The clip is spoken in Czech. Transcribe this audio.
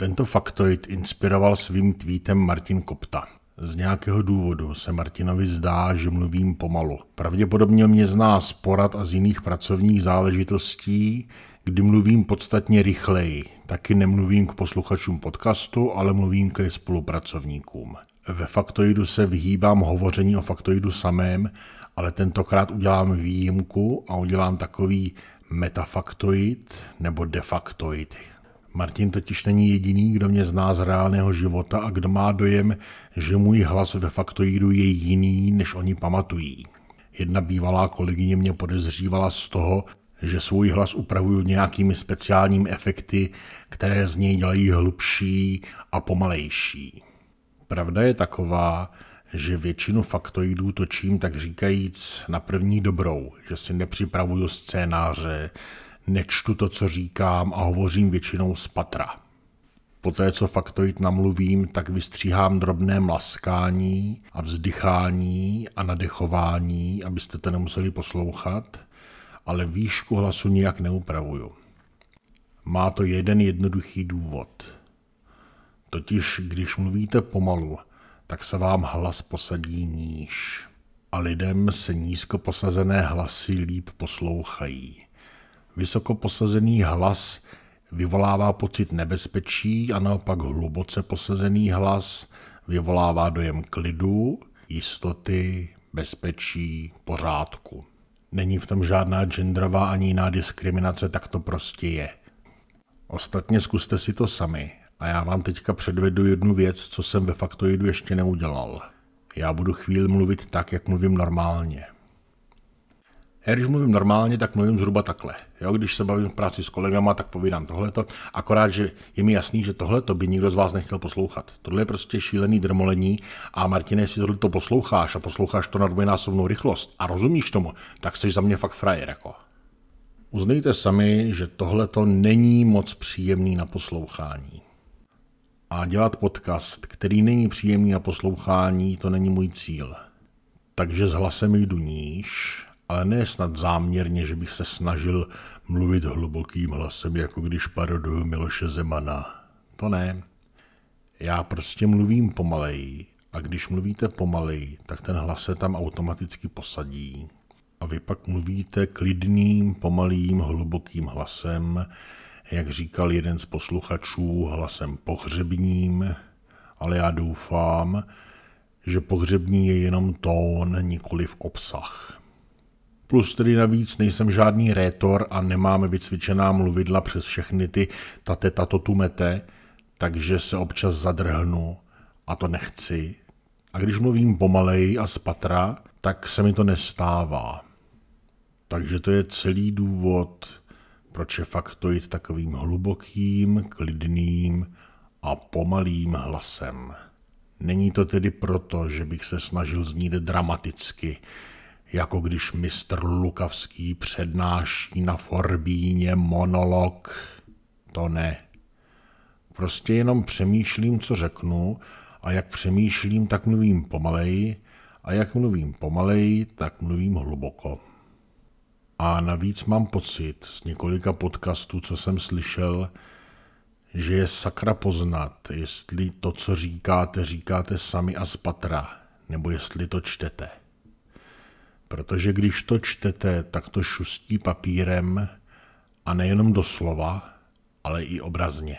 Tento faktoid inspiroval svým tweetem Martin Kopta. Z nějakého důvodu se Martinovi zdá, že mluvím pomalu. Pravděpodobně mě zná z porad a z jiných pracovních záležitostí, kdy mluvím podstatně rychleji. Taky nemluvím k posluchačům podcastu, ale mluvím ke spolupracovníkům. Ve faktoidu se vyhýbám hovoření o faktoidu samém, ale tentokrát udělám výjimku a udělám takový metafaktoid nebo defaktoid. Martin totiž není jediný, kdo mě zná z reálného života a kdo má dojem, že můj hlas ve faktoidu je jiný, než oni pamatují. Jedna bývalá kolegyně mě podezřívala z toho, že svůj hlas upravuju nějakými speciálními efekty, které z něj dělají hlubší a pomalejší. Pravda je taková, že většinu faktoidů točím tak říkajíc na první dobrou, že si nepřipravuju scénáře, nečtu to, co říkám a hovořím většinou z patra. Poté, co faktoid namluvím, tak vystříhám drobné mlaskání a vzdychání a nadechování, abyste to nemuseli poslouchat, ale výšku hlasu nijak neupravuju. Má to jeden jednoduchý důvod. Totiž, když mluvíte pomalu, tak se vám hlas posadí níž a lidem se nízko posazené hlasy líp poslouchají. Vysoko posazený hlas vyvolává pocit nebezpečí a naopak hluboce posazený hlas vyvolává dojem klidu, jistoty, bezpečí, pořádku. Není v tom žádná genderová ani jiná diskriminace, tak to prostě je. Ostatně zkuste si to sami a já vám teďka předvedu jednu věc, co jsem ve faktoidu ještě neudělal. Já budu chvíli mluvit tak, jak mluvím normálně. Já když mluvím normálně, tak mluvím zhruba takhle. Jo, když se bavím v práci s kolegama, tak povídám tohleto, akorát, že je mi jasný, že tohleto by nikdo z vás nechtěl poslouchat. Tohle je prostě šílený drmolení a Martine, jestli tohleto posloucháš a posloucháš to na dvojnásobnou rychlost a rozumíš tomu, tak jsi za mě fakt frajer jako. Uznejte sami, že tohleto není moc příjemný na poslouchání. A dělat podcast, který není příjemný na poslouchání, to není můj cíl. Takže s hlasem jdu níž ale ne snad záměrně, že bych se snažil mluvit hlubokým hlasem, jako když paroduju Miloše Zemana. To ne. Já prostě mluvím pomaleji a když mluvíte pomaleji, tak ten hlas se tam automaticky posadí. A vy pak mluvíte klidným, pomalým, hlubokým hlasem, jak říkal jeden z posluchačů, hlasem pohřebním, ale já doufám, že pohřební je jenom tón, nikoli v obsah. Plus tedy navíc nejsem žádný rétor a nemáme vycvičená mluvidla přes všechny ty tate tato tumete, takže se občas zadrhnu a to nechci. A když mluvím pomalej a z patra, tak se mi to nestává. Takže to je celý důvod, proč je faktoid takovým hlubokým, klidným a pomalým hlasem. Není to tedy proto, že bych se snažil znít dramaticky, jako když mistr Lukavský přednáší na Forbíně monolog. To ne. Prostě jenom přemýšlím, co řeknu a jak přemýšlím, tak mluvím pomaleji a jak mluvím pomaleji, tak mluvím hluboko. A navíc mám pocit z několika podcastů, co jsem slyšel, že je sakra poznat, jestli to, co říkáte, říkáte sami a z patra, nebo jestli to čtete. Protože když to čtete, tak to šustí papírem a nejenom doslova, ale i obrazně.